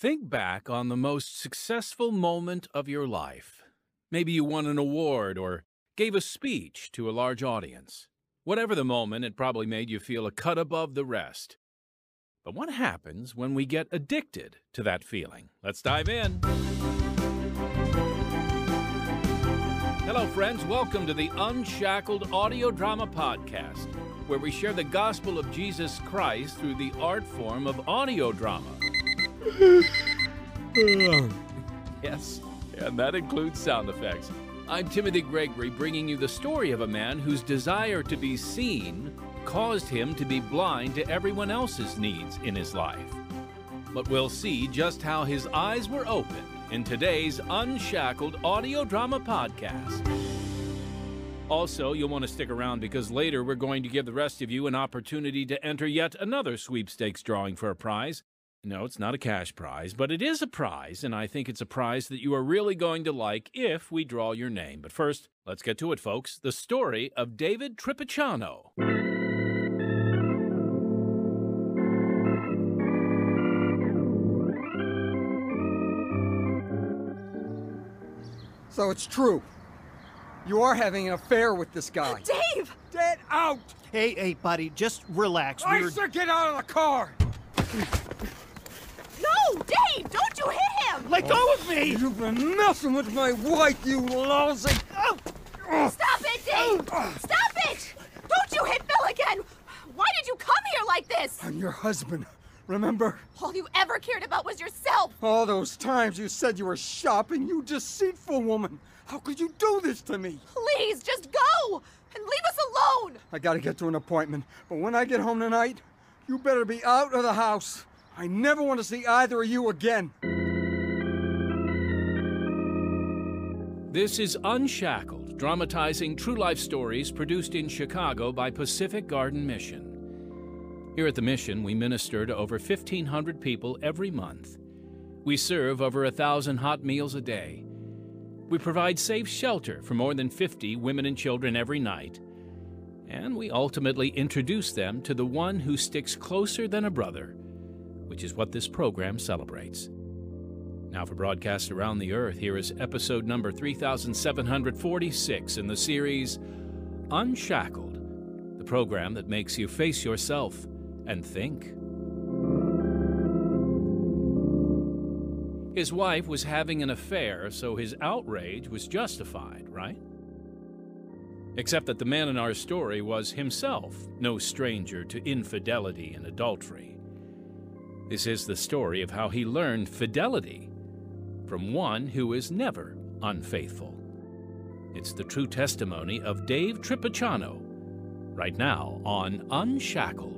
Think back on the most successful moment of your life. Maybe you won an award or gave a speech to a large audience. Whatever the moment, it probably made you feel a cut above the rest. But what happens when we get addicted to that feeling? Let's dive in. Hello, friends. Welcome to the Unshackled Audio Drama Podcast, where we share the gospel of Jesus Christ through the art form of audio drama. yes, and that includes sound effects. I'm Timothy Gregory, bringing you the story of a man whose desire to be seen caused him to be blind to everyone else's needs in his life. But we'll see just how his eyes were opened in today's Unshackled audio drama podcast. Also, you'll want to stick around because later we're going to give the rest of you an opportunity to enter yet another sweepstakes drawing for a prize. No, it's not a cash prize, but it is a prize, and I think it's a prize that you are really going to like if we draw your name. But first, let's get to it, folks. The story of David Tripiciano. So it's true. You are having an affair with this guy. Uh, Dave! Get out! Hey, hey, buddy, just relax. I We're... said get out of the car! No! Dave! Don't you hit him! Let go of me! You've been messing with my wife, you lousy... Oh. Stop it, Dave! Stop it! Don't you hit Bill again! Why did you come here like this? I'm your husband. Remember? All you ever cared about was yourself! All those times you said you were shopping, you deceitful woman. How could you do this to me? Please, just go! And leave us alone! I gotta get to an appointment, but when I get home tonight, you better be out of the house. I never want to see either of you again. This is Unshackled, dramatizing true life stories produced in Chicago by Pacific Garden Mission. Here at the Mission, we minister to over 1,500 people every month. We serve over a thousand hot meals a day. We provide safe shelter for more than 50 women and children every night. And we ultimately introduce them to the one who sticks closer than a brother, which is what this program celebrates. Now, for broadcasts around the earth, here is episode number 3746 in the series Unshackled, the program that makes you face yourself and think. His wife was having an affair, so his outrage was justified, right? Except that the man in our story was himself no stranger to infidelity and adultery. This is the story of how he learned fidelity from one who is never unfaithful. It's the true testimony of Dave Tripiciano, right now on Unshackled.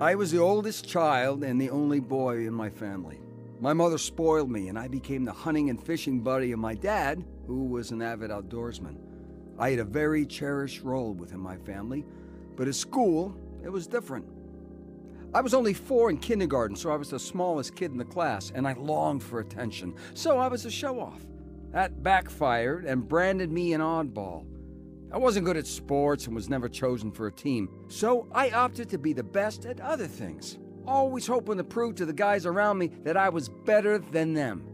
I was the oldest child and the only boy in my family. My mother spoiled me, and I became the hunting and fishing buddy of my dad, who was an avid outdoorsman. I had a very cherished role within my family, but at school, it was different. I was only four in kindergarten, so I was the smallest kid in the class, and I longed for attention, so I was a show off. That backfired and branded me an oddball. I wasn't good at sports and was never chosen for a team, so I opted to be the best at other things, always hoping to prove to the guys around me that I was better than them.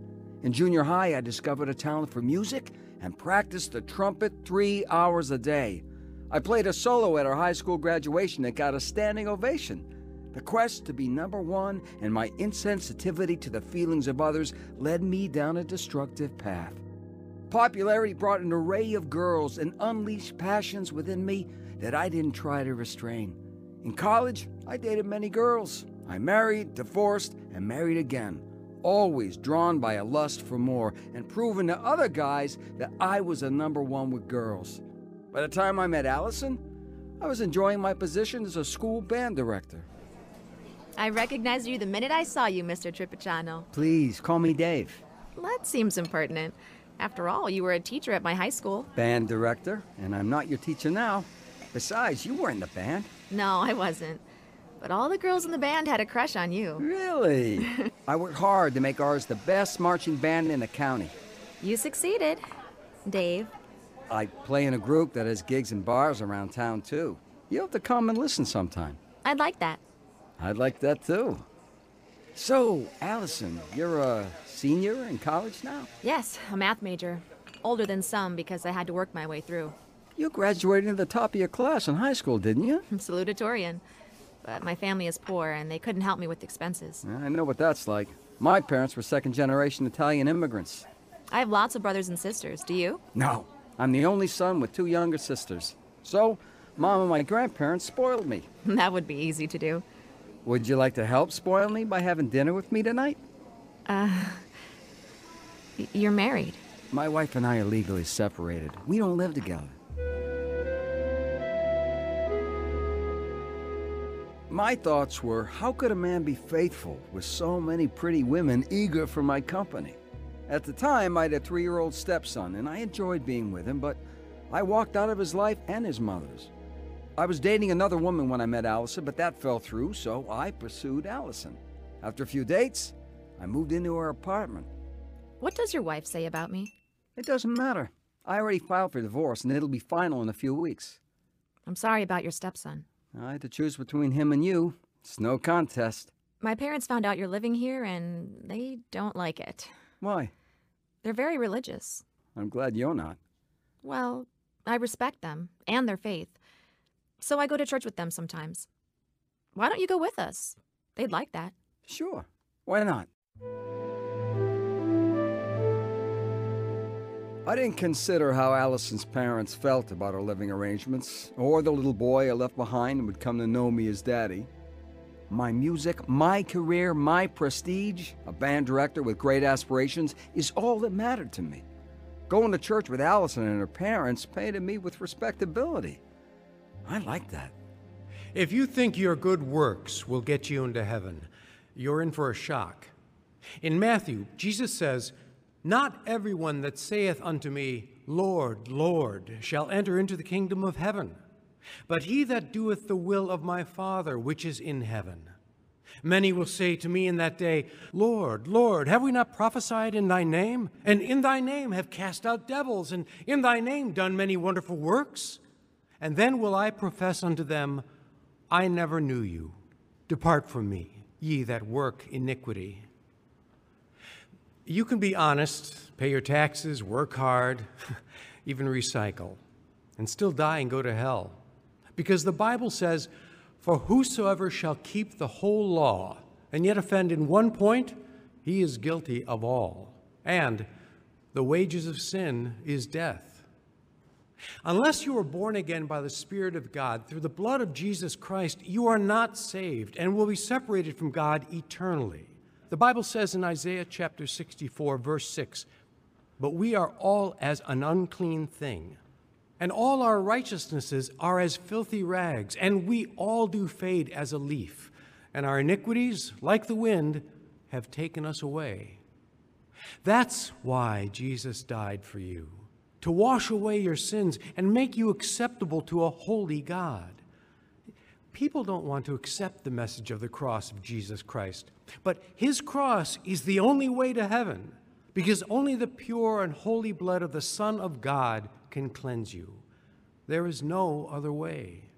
In junior high, I discovered a talent for music and practiced the trumpet three hours a day. I played a solo at our high school graduation that got a standing ovation. The quest to be number one and my insensitivity to the feelings of others led me down a destructive path. Popularity brought an array of girls and unleashed passions within me that I didn't try to restrain. In college, I dated many girls. I married, divorced, and married again, always drawn by a lust for more and proving to other guys that I was a number one with girls. By the time I met Allison, I was enjoying my position as a school band director. I recognized you the minute I saw you, Mr. Tripiciano. Please call me Dave. That seems impertinent. After all, you were a teacher at my high school. Band director, and I'm not your teacher now. Besides, you weren't in the band. No, I wasn't. But all the girls in the band had a crush on you. Really? I worked hard to make ours the best marching band in the county. You succeeded, Dave. I play in a group that has gigs and bars around town, too. You'll have to come and listen sometime. I'd like that. I'd like that too. So, Allison, you're a senior in college now? Yes, a math major. Older than some because I had to work my way through. You graduated at the top of your class in high school, didn't you? I'm salutatorian. But my family is poor and they couldn't help me with expenses. I know what that's like. My parents were second generation Italian immigrants. I have lots of brothers and sisters. Do you? No, I'm the only son with two younger sisters. So, Mom and my grandparents spoiled me. that would be easy to do. Would you like to help spoil me by having dinner with me tonight? Uh, y- You're married. My wife and I are legally separated. We don't live together. My thoughts were how could a man be faithful with so many pretty women eager for my company? At the time, I had a three year old stepson, and I enjoyed being with him, but I walked out of his life and his mother's. I was dating another woman when I met Allison, but that fell through, so I pursued Allison. After a few dates, I moved into her apartment. What does your wife say about me? It doesn't matter. I already filed for divorce, and it'll be final in a few weeks. I'm sorry about your stepson. I had to choose between him and you. It's no contest. My parents found out you're living here and they don't like it. Why? They're very religious. I'm glad you're not. Well, I respect them and their faith. So I go to church with them sometimes. Why don't you go with us? They'd like that. Sure. Why not? I didn't consider how Allison's parents felt about our living arrangements, or the little boy I left behind and would come to know me as daddy. My music, my career, my prestige, a band director with great aspirations, is all that mattered to me. Going to church with Allison and her parents painted me with respectability. I like that. If you think your good works will get you into heaven, you're in for a shock. In Matthew, Jesus says, Not everyone that saith unto me, Lord, Lord, shall enter into the kingdom of heaven, but he that doeth the will of my Father which is in heaven. Many will say to me in that day, Lord, Lord, have we not prophesied in thy name? And in thy name have cast out devils, and in thy name done many wonderful works? And then will I profess unto them, I never knew you. Depart from me, ye that work iniquity. You can be honest, pay your taxes, work hard, even recycle, and still die and go to hell. Because the Bible says, For whosoever shall keep the whole law and yet offend in one point, he is guilty of all. And the wages of sin is death. Unless you are born again by the Spirit of God through the blood of Jesus Christ, you are not saved and will be separated from God eternally. The Bible says in Isaiah chapter 64, verse 6, But we are all as an unclean thing, and all our righteousnesses are as filthy rags, and we all do fade as a leaf, and our iniquities, like the wind, have taken us away. That's why Jesus died for you, to wash away your sins and make you acceptable to a holy God. People don't want to accept the message of the cross of Jesus Christ, but his cross is the only way to heaven because only the pure and holy blood of the Son of God can cleanse you. There is no other way.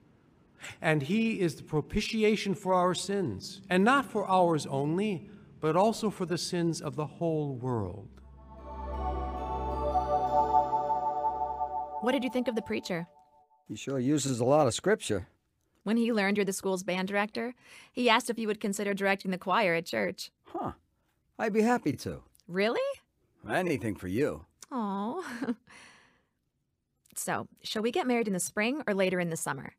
And he is the propitiation for our sins, and not for ours only, but also for the sins of the whole world. What did you think of the preacher? He sure uses a lot of scripture. When he learned you're the school's band director, he asked if you would consider directing the choir at church. Huh. I'd be happy to. Really? Anything for you. Oh. so, shall we get married in the spring or later in the summer?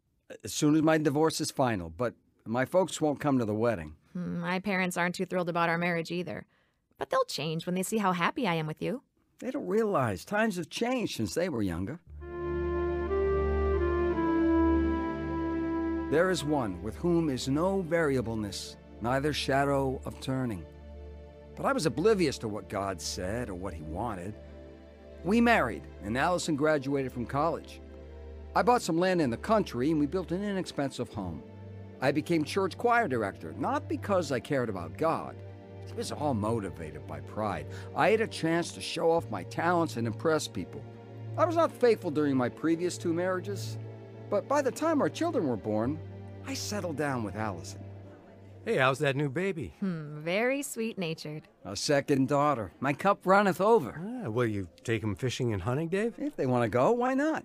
As soon as my divorce is final, but my folks won't come to the wedding. Hmm, My parents aren't too thrilled about our marriage either. But they'll change when they see how happy I am with you. They don't realize times have changed since they were younger. There is one with whom is no variableness, neither shadow of turning. But I was oblivious to what God said or what He wanted. We married, and Allison graduated from college. I bought some land in the country, and we built an inexpensive home. I became church choir director, not because I cared about God. It was all motivated by pride. I had a chance to show off my talents and impress people. I was not faithful during my previous two marriages, but by the time our children were born, I settled down with Allison. Hey, how's that new baby? Hmm, very sweet natured. A second daughter. My cup runneth over. Ah, will you take them fishing and hunting, Dave? If they want to go, why not?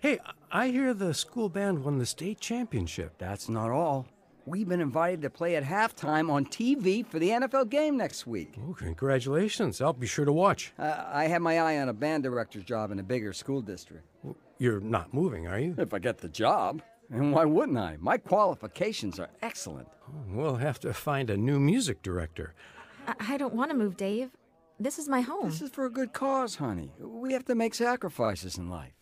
Hey, I hear the school band won the state championship. That's not all. We've been invited to play at halftime on TV for the NFL game next week. Oh, congratulations. I'll be sure to watch. Uh, I have my eye on a band director's job in a bigger school district. You're not moving, are you? If I get the job. And why wouldn't I? My qualifications are excellent. We'll have to find a new music director. I, I don't want to move, Dave. This is my home. This is for a good cause, honey. We have to make sacrifices in life.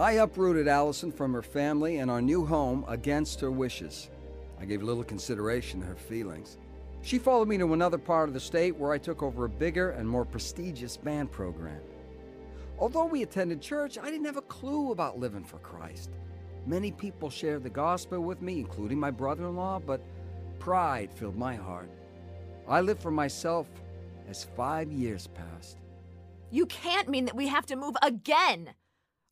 I uprooted Allison from her family and our new home against her wishes. I gave little consideration to her feelings. She followed me to another part of the state where I took over a bigger and more prestigious band program. Although we attended church, I didn't have a clue about living for Christ. Many people shared the gospel with me, including my brother in law, but pride filled my heart. I lived for myself as five years passed. You can't mean that we have to move again.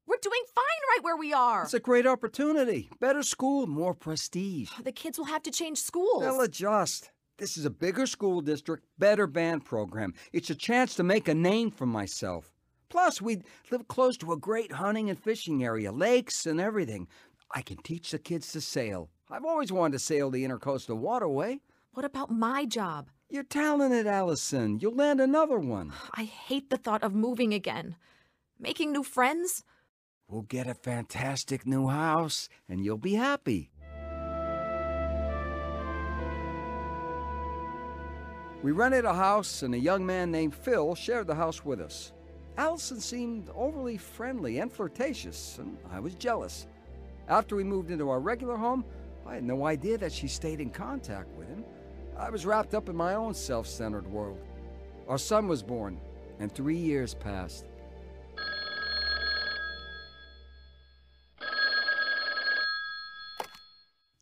We're doing fine right where we are. It's a great opportunity. Better school, more prestige. The kids will have to change schools. They'll adjust. This is a bigger school district, better band program. It's a chance to make a name for myself. Plus, we live close to a great hunting and fishing area, lakes and everything. I can teach the kids to sail. I've always wanted to sail the Intercoastal Waterway. What about my job? You're talented, Allison. You'll land another one. I hate the thought of moving again. Making new friends? We'll get a fantastic new house, and you'll be happy. We rented a house, and a young man named Phil shared the house with us. Allison seemed overly friendly and flirtatious, and I was jealous. After we moved into our regular home, I had no idea that she stayed in contact with him. I was wrapped up in my own self centered world. Our son was born, and three years passed.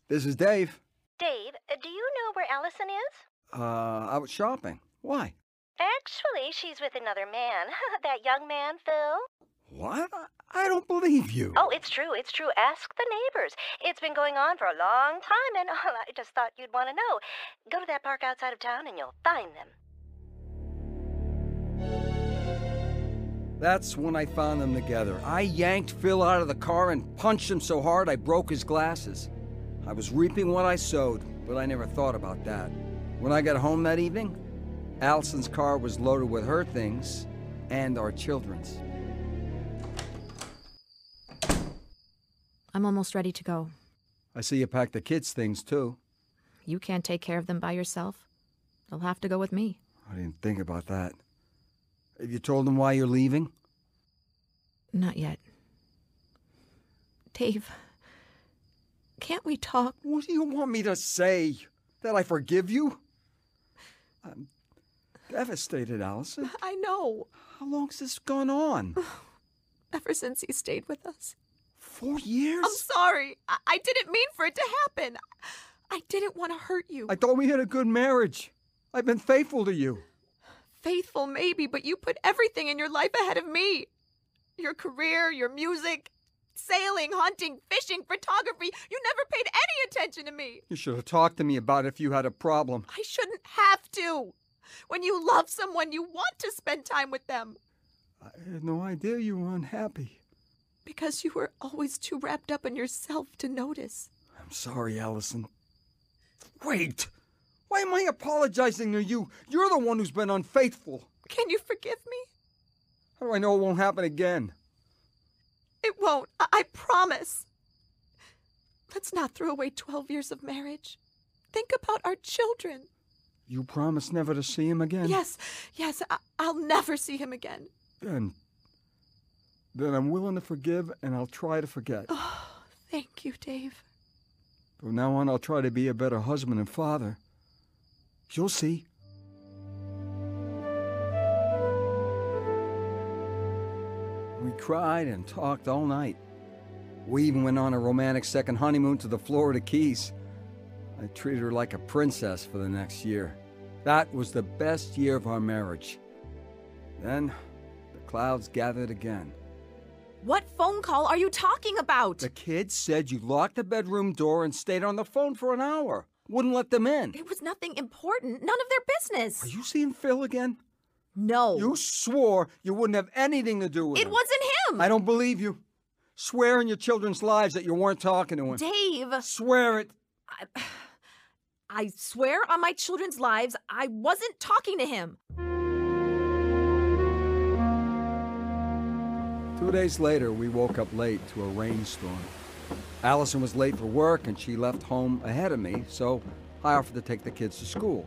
This is Dave. Dave, uh, do you know where Allison is? Uh, out shopping. Why? Actually, she's with another man. that young man, Phil. What? I- I don't believe you. Oh, it's true, it's true. Ask the neighbors. It's been going on for a long time, and I just thought you'd want to know. Go to that park outside of town, and you'll find them. That's when I found them together. I yanked Phil out of the car and punched him so hard I broke his glasses. I was reaping what I sowed, but I never thought about that. When I got home that evening, Allison's car was loaded with her things and our children's. I'm almost ready to go. I see you packed the kids' things too. You can't take care of them by yourself. They'll have to go with me. I didn't think about that. Have you told them why you're leaving? Not yet. Dave, can't we talk? What do you want me to say? That I forgive you? I'm devastated, Allison. I know. How long's this gone on? Ever since he stayed with us. Four years? I'm sorry. I, I didn't mean for it to happen. I didn't want to hurt you. I thought we had a good marriage. I've been faithful to you. Faithful, maybe, but you put everything in your life ahead of me. Your career, your music, sailing, hunting, fishing, photography. You never paid any attention to me. You should have talked to me about it if you had a problem. I shouldn't have to. When you love someone, you want to spend time with them. I had no idea you were unhappy. Because you were always too wrapped up in yourself to notice. I'm sorry, Allison. Wait! Why am I apologizing to you? You're the one who's been unfaithful. Can you forgive me? How do I know it won't happen again? It won't. I, I promise. Let's not throw away 12 years of marriage. Think about our children. You promise never to see him again? Yes, yes, I, I'll never see him again. Then. Then I'm willing to forgive and I'll try to forget. Oh, thank you, Dave. From now on, I'll try to be a better husband and father. You'll see. Cried and talked all night. We even went on a romantic second honeymoon to the Florida Keys. I treated her like a princess for the next year. That was the best year of our marriage. Then, the clouds gathered again. What phone call are you talking about? The kids said you locked the bedroom door and stayed on the phone for an hour. Wouldn't let them in. It was nothing important. None of their business. Are you seeing Phil again? No. You swore you wouldn't have anything to do with It him. wasn't him. I don't believe you. Swear in your children's lives that you weren't talking to him. Dave. Swear it. I, I swear on my children's lives, I wasn't talking to him. Two days later, we woke up late to a rainstorm. Allison was late for work and she left home ahead of me, so I offered to take the kids to school.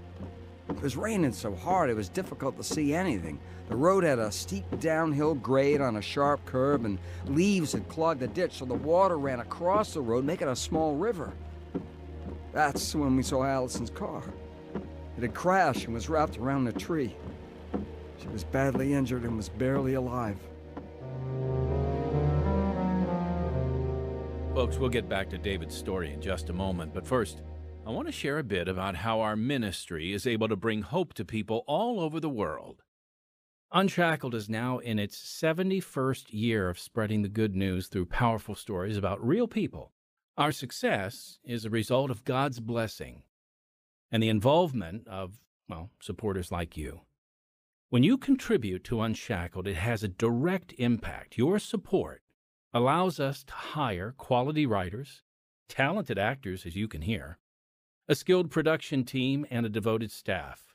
It was raining so hard it was difficult to see anything. The road had a steep downhill grade on a sharp curve, and leaves had clogged the ditch, so the water ran across the road, making a small river. That's when we saw Allison's car. It had crashed and was wrapped around a tree. She was badly injured and was barely alive. Folks, we'll get back to David's story in just a moment, but first, I want to share a bit about how our ministry is able to bring hope to people all over the world. Unshackled is now in its 71st year of spreading the good news through powerful stories about real people. Our success is a result of God's blessing and the involvement of, well, supporters like you. When you contribute to Unshackled, it has a direct impact. Your support allows us to hire quality writers, talented actors, as you can hear, a skilled production team, and a devoted staff.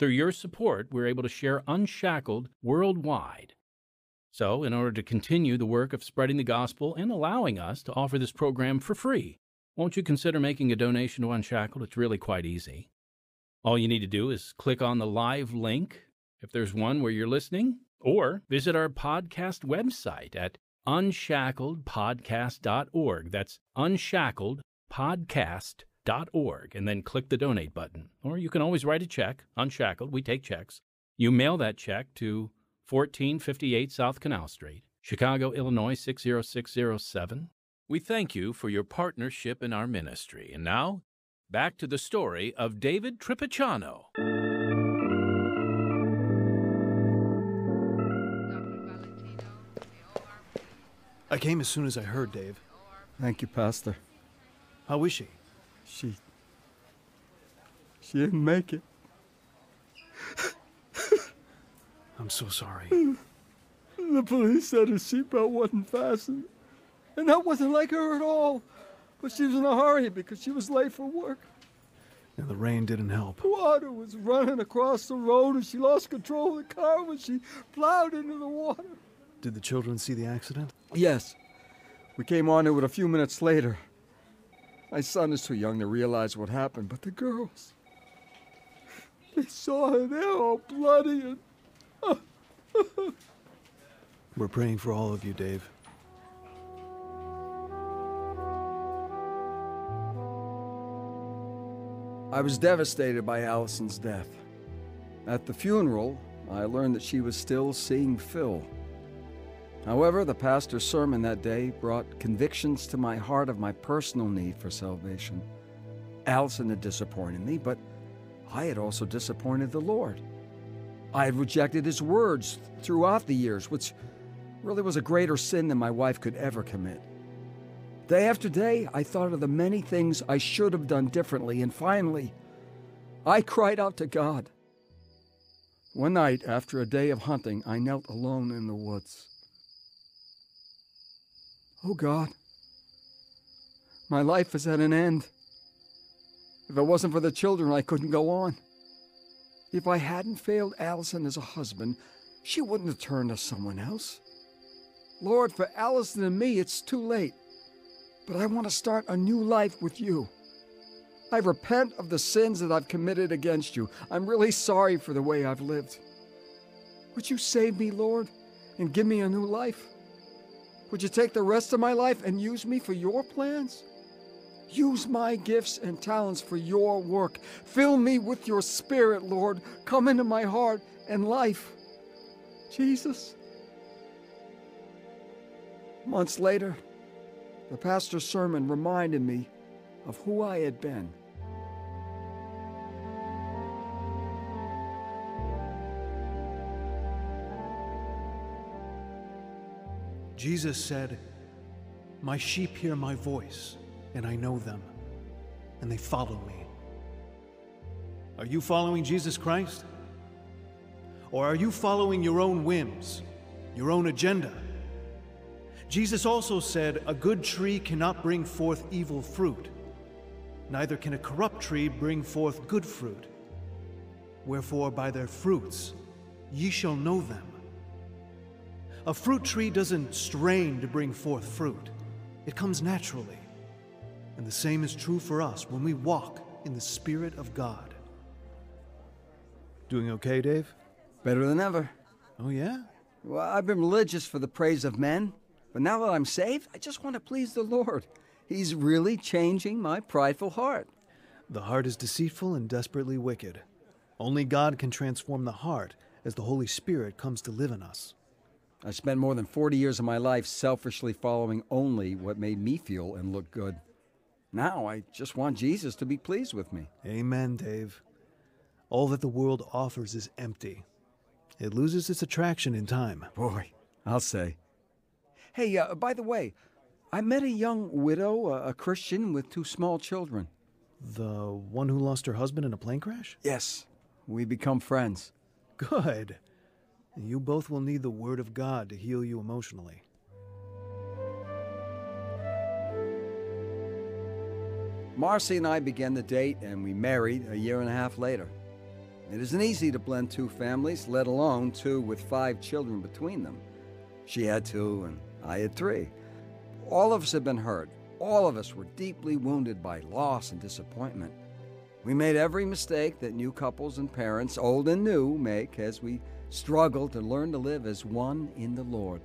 Through your support, we're able to share Unshackled worldwide. So, in order to continue the work of spreading the gospel and allowing us to offer this program for free, won't you consider making a donation to Unshackled? It's really quite easy. All you need to do is click on the live link, if there's one where you're listening, or visit our podcast website at unshackledpodcast.org. That's unshackledpodcast.org, and then click the donate button. Or you can always write a check, unshackled. We take checks. You mail that check to 1458 South Canal Street, Chicago, Illinois 60607. We thank you for your partnership in our ministry. And now, back to the story of David Tripiciano. I came as soon as I heard, Dave. Thank you, Pastor. How is she? She. She didn't make it. I'm so sorry. The police said her seatbelt wasn't fastened. And that wasn't like her at all. But she was in a hurry because she was late for work. And the rain didn't help. Water was running across the road and she lost control of the car when she plowed into the water. Did the children see the accident? Yes. We came on to it a few minutes later. My son is too young to realize what happened, but the girls. They saw her there all bloody and. We're praying for all of you, Dave. I was devastated by Allison's death. At the funeral, I learned that she was still seeing Phil. However, the pastor's sermon that day brought convictions to my heart of my personal need for salvation. Allison had disappointed me, but I had also disappointed the Lord. I had rejected his words throughout the years, which really was a greater sin than my wife could ever commit. Day after day, I thought of the many things I should have done differently, and finally, I cried out to God. One night, after a day of hunting, I knelt alone in the woods. Oh God, my life is at an end. If it wasn't for the children, I couldn't go on. If I hadn't failed Allison as a husband, she wouldn't have turned to someone else. Lord, for Allison and me, it's too late. But I want to start a new life with you. I repent of the sins that I've committed against you. I'm really sorry for the way I've lived. Would you save me, Lord, and give me a new life? Would you take the rest of my life and use me for your plans? Use my gifts and talents for your work. Fill me with your spirit, Lord. Come into my heart and life. Jesus. Months later, the pastor's sermon reminded me of who I had been. Jesus said, My sheep hear my voice, and I know them, and they follow me. Are you following Jesus Christ? Or are you following your own whims, your own agenda? Jesus also said, A good tree cannot bring forth evil fruit, neither can a corrupt tree bring forth good fruit. Wherefore, by their fruits ye shall know them. A fruit tree doesn't strain to bring forth fruit, it comes naturally. And the same is true for us when we walk in the Spirit of God. Doing okay, Dave? Better than ever. Oh, yeah? Well, I've been religious for the praise of men, but now that I'm saved, I just want to please the Lord. He's really changing my prideful heart. The heart is deceitful and desperately wicked. Only God can transform the heart as the Holy Spirit comes to live in us. I spent more than 40 years of my life selfishly following only what made me feel and look good. Now I just want Jesus to be pleased with me. Amen, Dave. All that the world offers is empty. It loses its attraction in time. Boy, I'll say. Hey, uh, by the way, I met a young widow, a, a Christian with two small children. The one who lost her husband in a plane crash? Yes, we become friends. Good. You both will need the Word of God to heal you emotionally. Marcy and I began to date, and we married a year and a half later. It isn't easy to blend two families, let alone two with five children between them. She had two, and I had three. All of us had been hurt. All of us were deeply wounded by loss and disappointment. We made every mistake that new couples and parents, old and new, make as we struggle to learn to live as one in the Lord.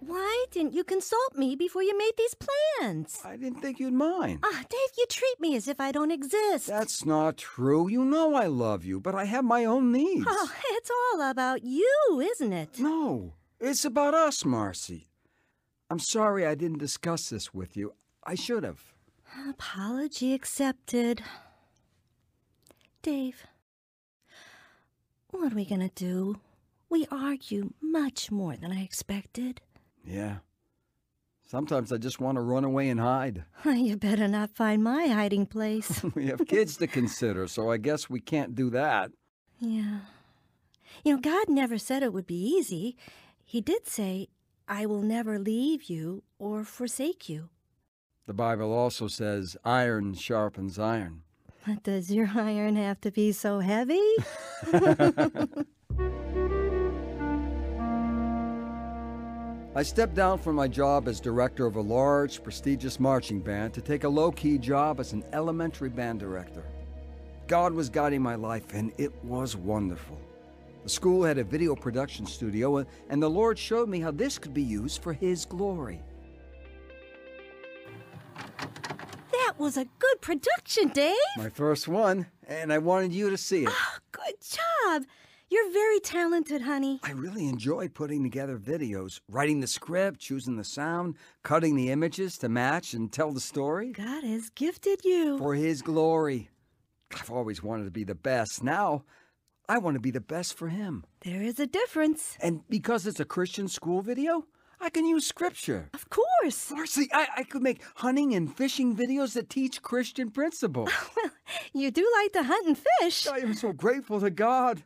Why didn't you consult me before you made these plans? I didn't think you'd mind. Ah, Dave, you treat me as if I don't exist. That's not true. You know I love you, but I have my own needs. Oh, it's all about you, isn't it? No, it's about us, Marcy. I'm sorry I didn't discuss this with you. I should have. Apology accepted. Dave, what are we gonna do? We argue much more than I expected. Yeah. Sometimes I just want to run away and hide. You better not find my hiding place. we have kids to consider, so I guess we can't do that. yeah. You know, God never said it would be easy. He did say, I will never leave you or forsake you. The Bible also says iron sharpens iron. But does your iron have to be so heavy? I stepped down from my job as director of a large, prestigious marching band to take a low key job as an elementary band director. God was guiding my life, and it was wonderful. The school had a video production studio, uh, and the Lord showed me how this could be used for His glory. Was a good production, Dave. My first one, and I wanted you to see it. Ah, good job. You're very talented, honey. I really enjoy putting together videos, writing the script, choosing the sound, cutting the images to match and tell the story. God has gifted you. For His glory. I've always wanted to be the best. Now, I want to be the best for Him. There is a difference. And because it's a Christian school video, I can use scripture. Of course. Marcy, I, I could make hunting and fishing videos that teach Christian principles. You do like to hunt and fish. I am so grateful to God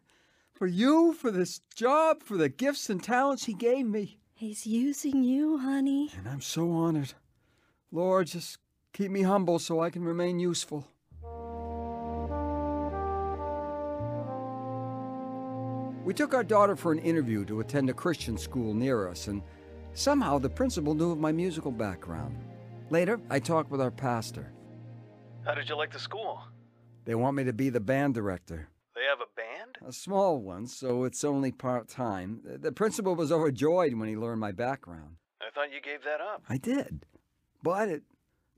for you, for this job, for the gifts and talents He gave me. He's using you, honey. And I'm so honored. Lord, just keep me humble so I can remain useful. We took our daughter for an interview to attend a Christian school near us, and somehow the principal knew of my musical background. Later, I talked with our pastor. How did you like the school? They want me to be the band director. They have a band? A small one, so it's only part time. The principal was overjoyed when he learned my background. I thought you gave that up. I did. But it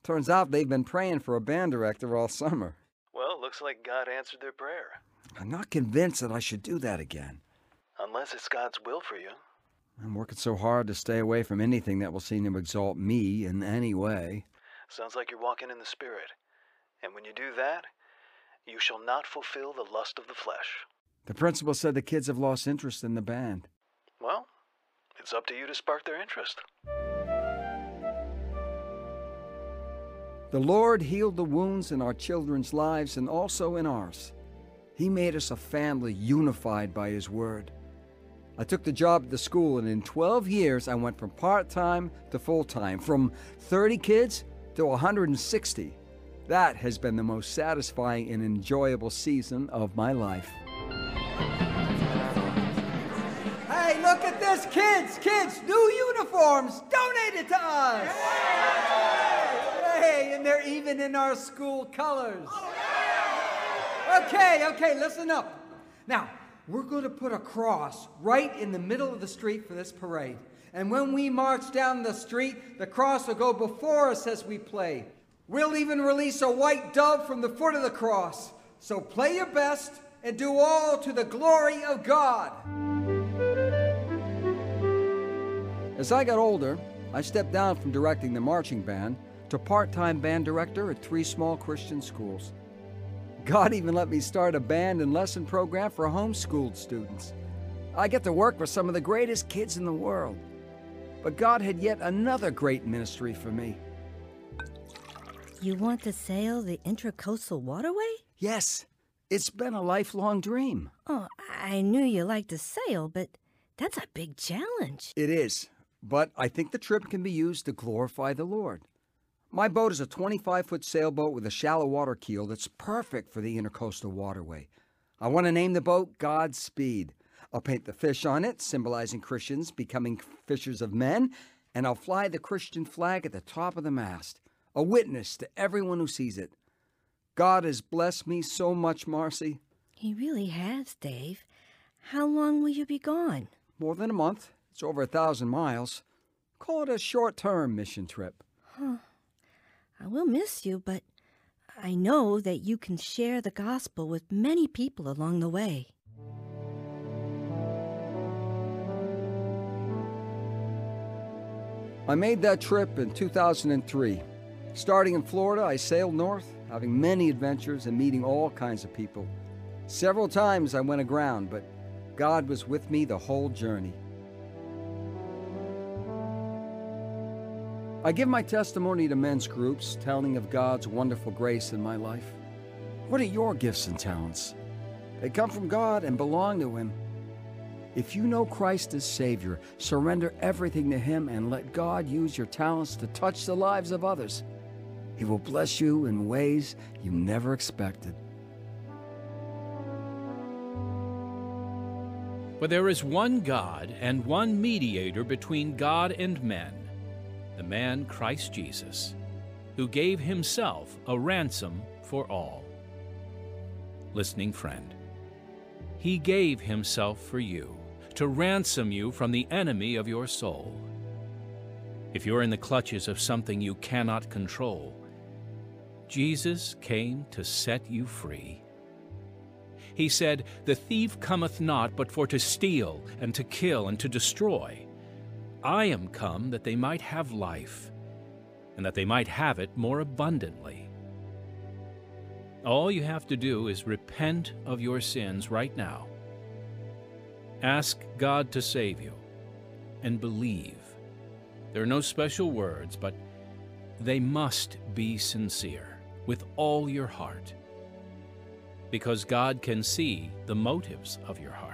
turns out they've been praying for a band director all summer. Well, looks like God answered their prayer. I'm not convinced that I should do that again. Unless it's God's will for you. I'm working so hard to stay away from anything that will seem to exalt me in any way. Sounds like you're walking in the Spirit. And when you do that, you shall not fulfill the lust of the flesh. The principal said the kids have lost interest in the band. Well, It's up to you to spark their interest. The Lord healed the wounds in our children's lives and also in ours. He made us a family unified by His Word. I took the job at the school, and in 12 years, I went from part time to full time, from 30 kids to 160. That has been the most satisfying and enjoyable season of my life. Hey, look at this, kids! Kids, new uniforms donated to us! Hey, and they're even in our school colors. Okay, okay, listen up. Now, we're going to put a cross right in the middle of the street for this parade. And when we march down the street, the cross will go before us as we play. We'll even release a white dove from the foot of the cross. So play your best and do all to the glory of God. As I got older, I stepped down from directing the marching band to part time band director at three small Christian schools. God even let me start a band and lesson program for homeschooled students. I get to work with some of the greatest kids in the world. But God had yet another great ministry for me. You want to sail the Intracoastal Waterway? Yes, it's been a lifelong dream. Oh, I knew you liked to sail, but that's a big challenge. It is, but I think the trip can be used to glorify the Lord. My boat is a 25 foot sailboat with a shallow water keel that's perfect for the intercoastal waterway. I want to name the boat Godspeed. I'll paint the fish on it, symbolizing Christians becoming fishers of men, and I'll fly the Christian flag at the top of the mast, a witness to everyone who sees it. God has blessed me so much, Marcy. He really has, Dave. How long will you be gone? More than a month. It's over a thousand miles. Call it a short term mission trip. Huh. I will miss you, but I know that you can share the gospel with many people along the way. I made that trip in 2003. Starting in Florida, I sailed north, having many adventures and meeting all kinds of people. Several times I went aground, but God was with me the whole journey. I give my testimony to men's groups, telling of God's wonderful grace in my life. What are your gifts and talents? They come from God and belong to Him. If you know Christ as Savior, surrender everything to Him and let God use your talents to touch the lives of others. He will bless you in ways you never expected. For there is one God and one mediator between God and men, the man Christ Jesus, who gave himself a ransom for all. Listening friend, he gave himself for you to ransom you from the enemy of your soul. If you're in the clutches of something you cannot control, Jesus came to set you free. He said, The thief cometh not but for to steal, and to kill, and to destroy. I am come that they might have life, and that they might have it more abundantly. All you have to do is repent of your sins right now. Ask God to save you, and believe. There are no special words, but they must be sincere with all your heart because God can see the motives of your heart.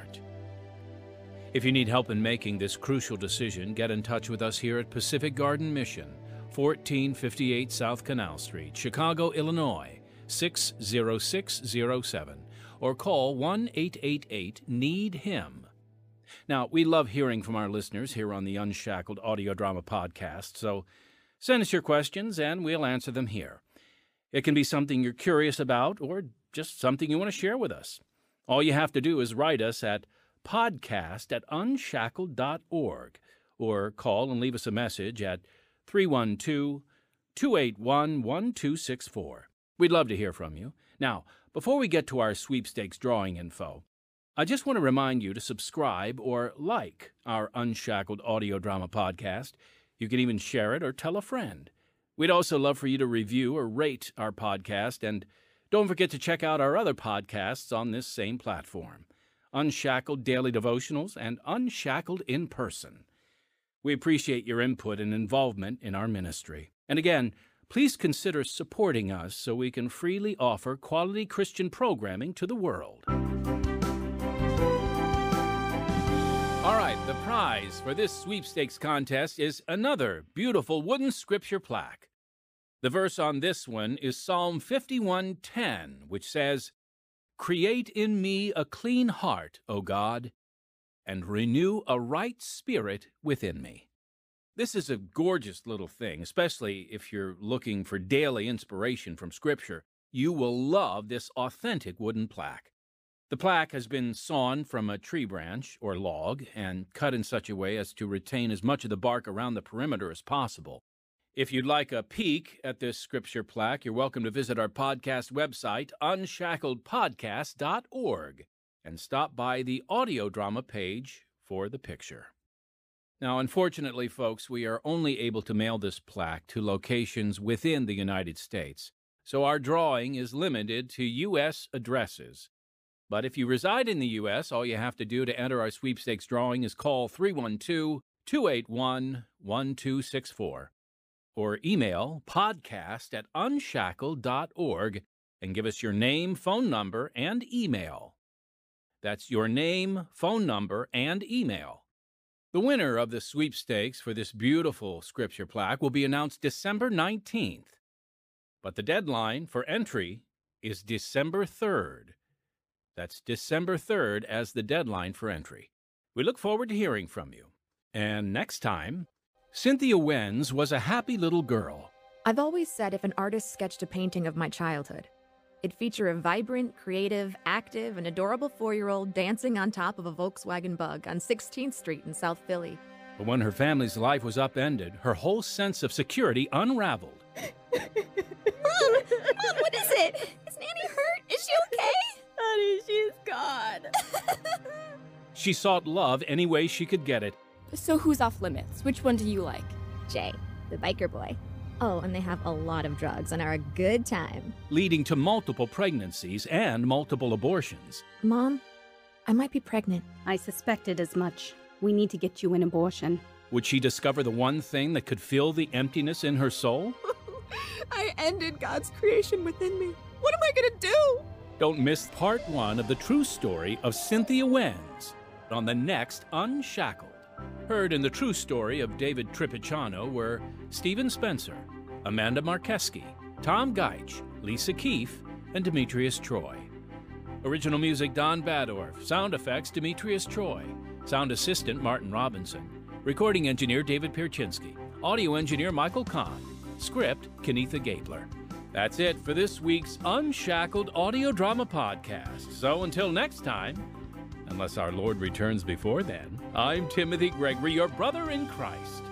If you need help in making this crucial decision, get in touch with us here at Pacific Garden Mission, 1458 South Canal Street, Chicago, Illinois, 60607, or call 1 888 Need Him. Now, we love hearing from our listeners here on the Unshackled Audio Drama Podcast, so send us your questions and we'll answer them here. It can be something you're curious about or just something you want to share with us. All you have to do is write us at podcast at unshackled.org or call and leave us a message at 312 281 1264. We'd love to hear from you. Now, before we get to our sweepstakes drawing info, I just want to remind you to subscribe or like our Unshackled audio drama podcast. You can even share it or tell a friend. We'd also love for you to review or rate our podcast, and don't forget to check out our other podcasts on this same platform Unshackled Daily Devotionals and Unshackled in Person. We appreciate your input and involvement in our ministry. And again, please consider supporting us so we can freely offer quality Christian programming to the world. All right, the prize for this sweepstakes contest is another beautiful wooden scripture plaque. The verse on this one is Psalm 51:10, which says, "Create in me a clean heart, O God, and renew a right spirit within me." This is a gorgeous little thing, especially if you're looking for daily inspiration from Scripture. You will love this authentic wooden plaque. The plaque has been sawn from a tree branch or log and cut in such a way as to retain as much of the bark around the perimeter as possible. If you'd like a peek at this scripture plaque, you're welcome to visit our podcast website, unshackledpodcast.org, and stop by the audio drama page for the picture. Now, unfortunately, folks, we are only able to mail this plaque to locations within the United States, so our drawing is limited to U.S. addresses. But if you reside in the U.S., all you have to do to enter our sweepstakes drawing is call 312 281 1264 or email podcast at unshackled.org and give us your name, phone number, and email. That's your name, phone number, and email. The winner of the sweepstakes for this beautiful scripture plaque will be announced December 19th. But the deadline for entry is December 3rd. That's December 3rd as the deadline for entry. We look forward to hearing from you. And next time, Cynthia Wenz was a happy little girl. I've always said if an artist sketched a painting of my childhood, it'd feature a vibrant, creative, active, and adorable four year old dancing on top of a Volkswagen bug on 16th Street in South Philly. But when her family's life was upended, her whole sense of security unraveled. Mom! Mom, what is it? Is Nanny hurt? Is she okay? Honey, she's gone. She sought love any way she could get it. So who's off limits? Which one do you like? Jay, the biker boy. Oh, and they have a lot of drugs and are a good time. leading to multiple pregnancies and multiple abortions. Mom, I might be pregnant. I suspected as much. We need to get you an abortion. Would she discover the one thing that could fill the emptiness in her soul? I ended God's creation within me. What am I gonna do? Don't miss part one of the true story of Cynthia Wenz on the next Unshackled. Heard in the true story of David Tripiciano were Stephen Spencer, Amanda Markeski, Tom Geich, Lisa Keefe, and Demetrius Troy. Original music Don Badorf, sound effects Demetrius Troy, sound assistant Martin Robinson, recording engineer David Pierczynski, audio engineer Michael Kahn, script Kenitha Gabler. That's it for this week's Unshackled Audio Drama Podcast. So until next time, unless our Lord returns before then, I'm Timothy Gregory, your brother in Christ.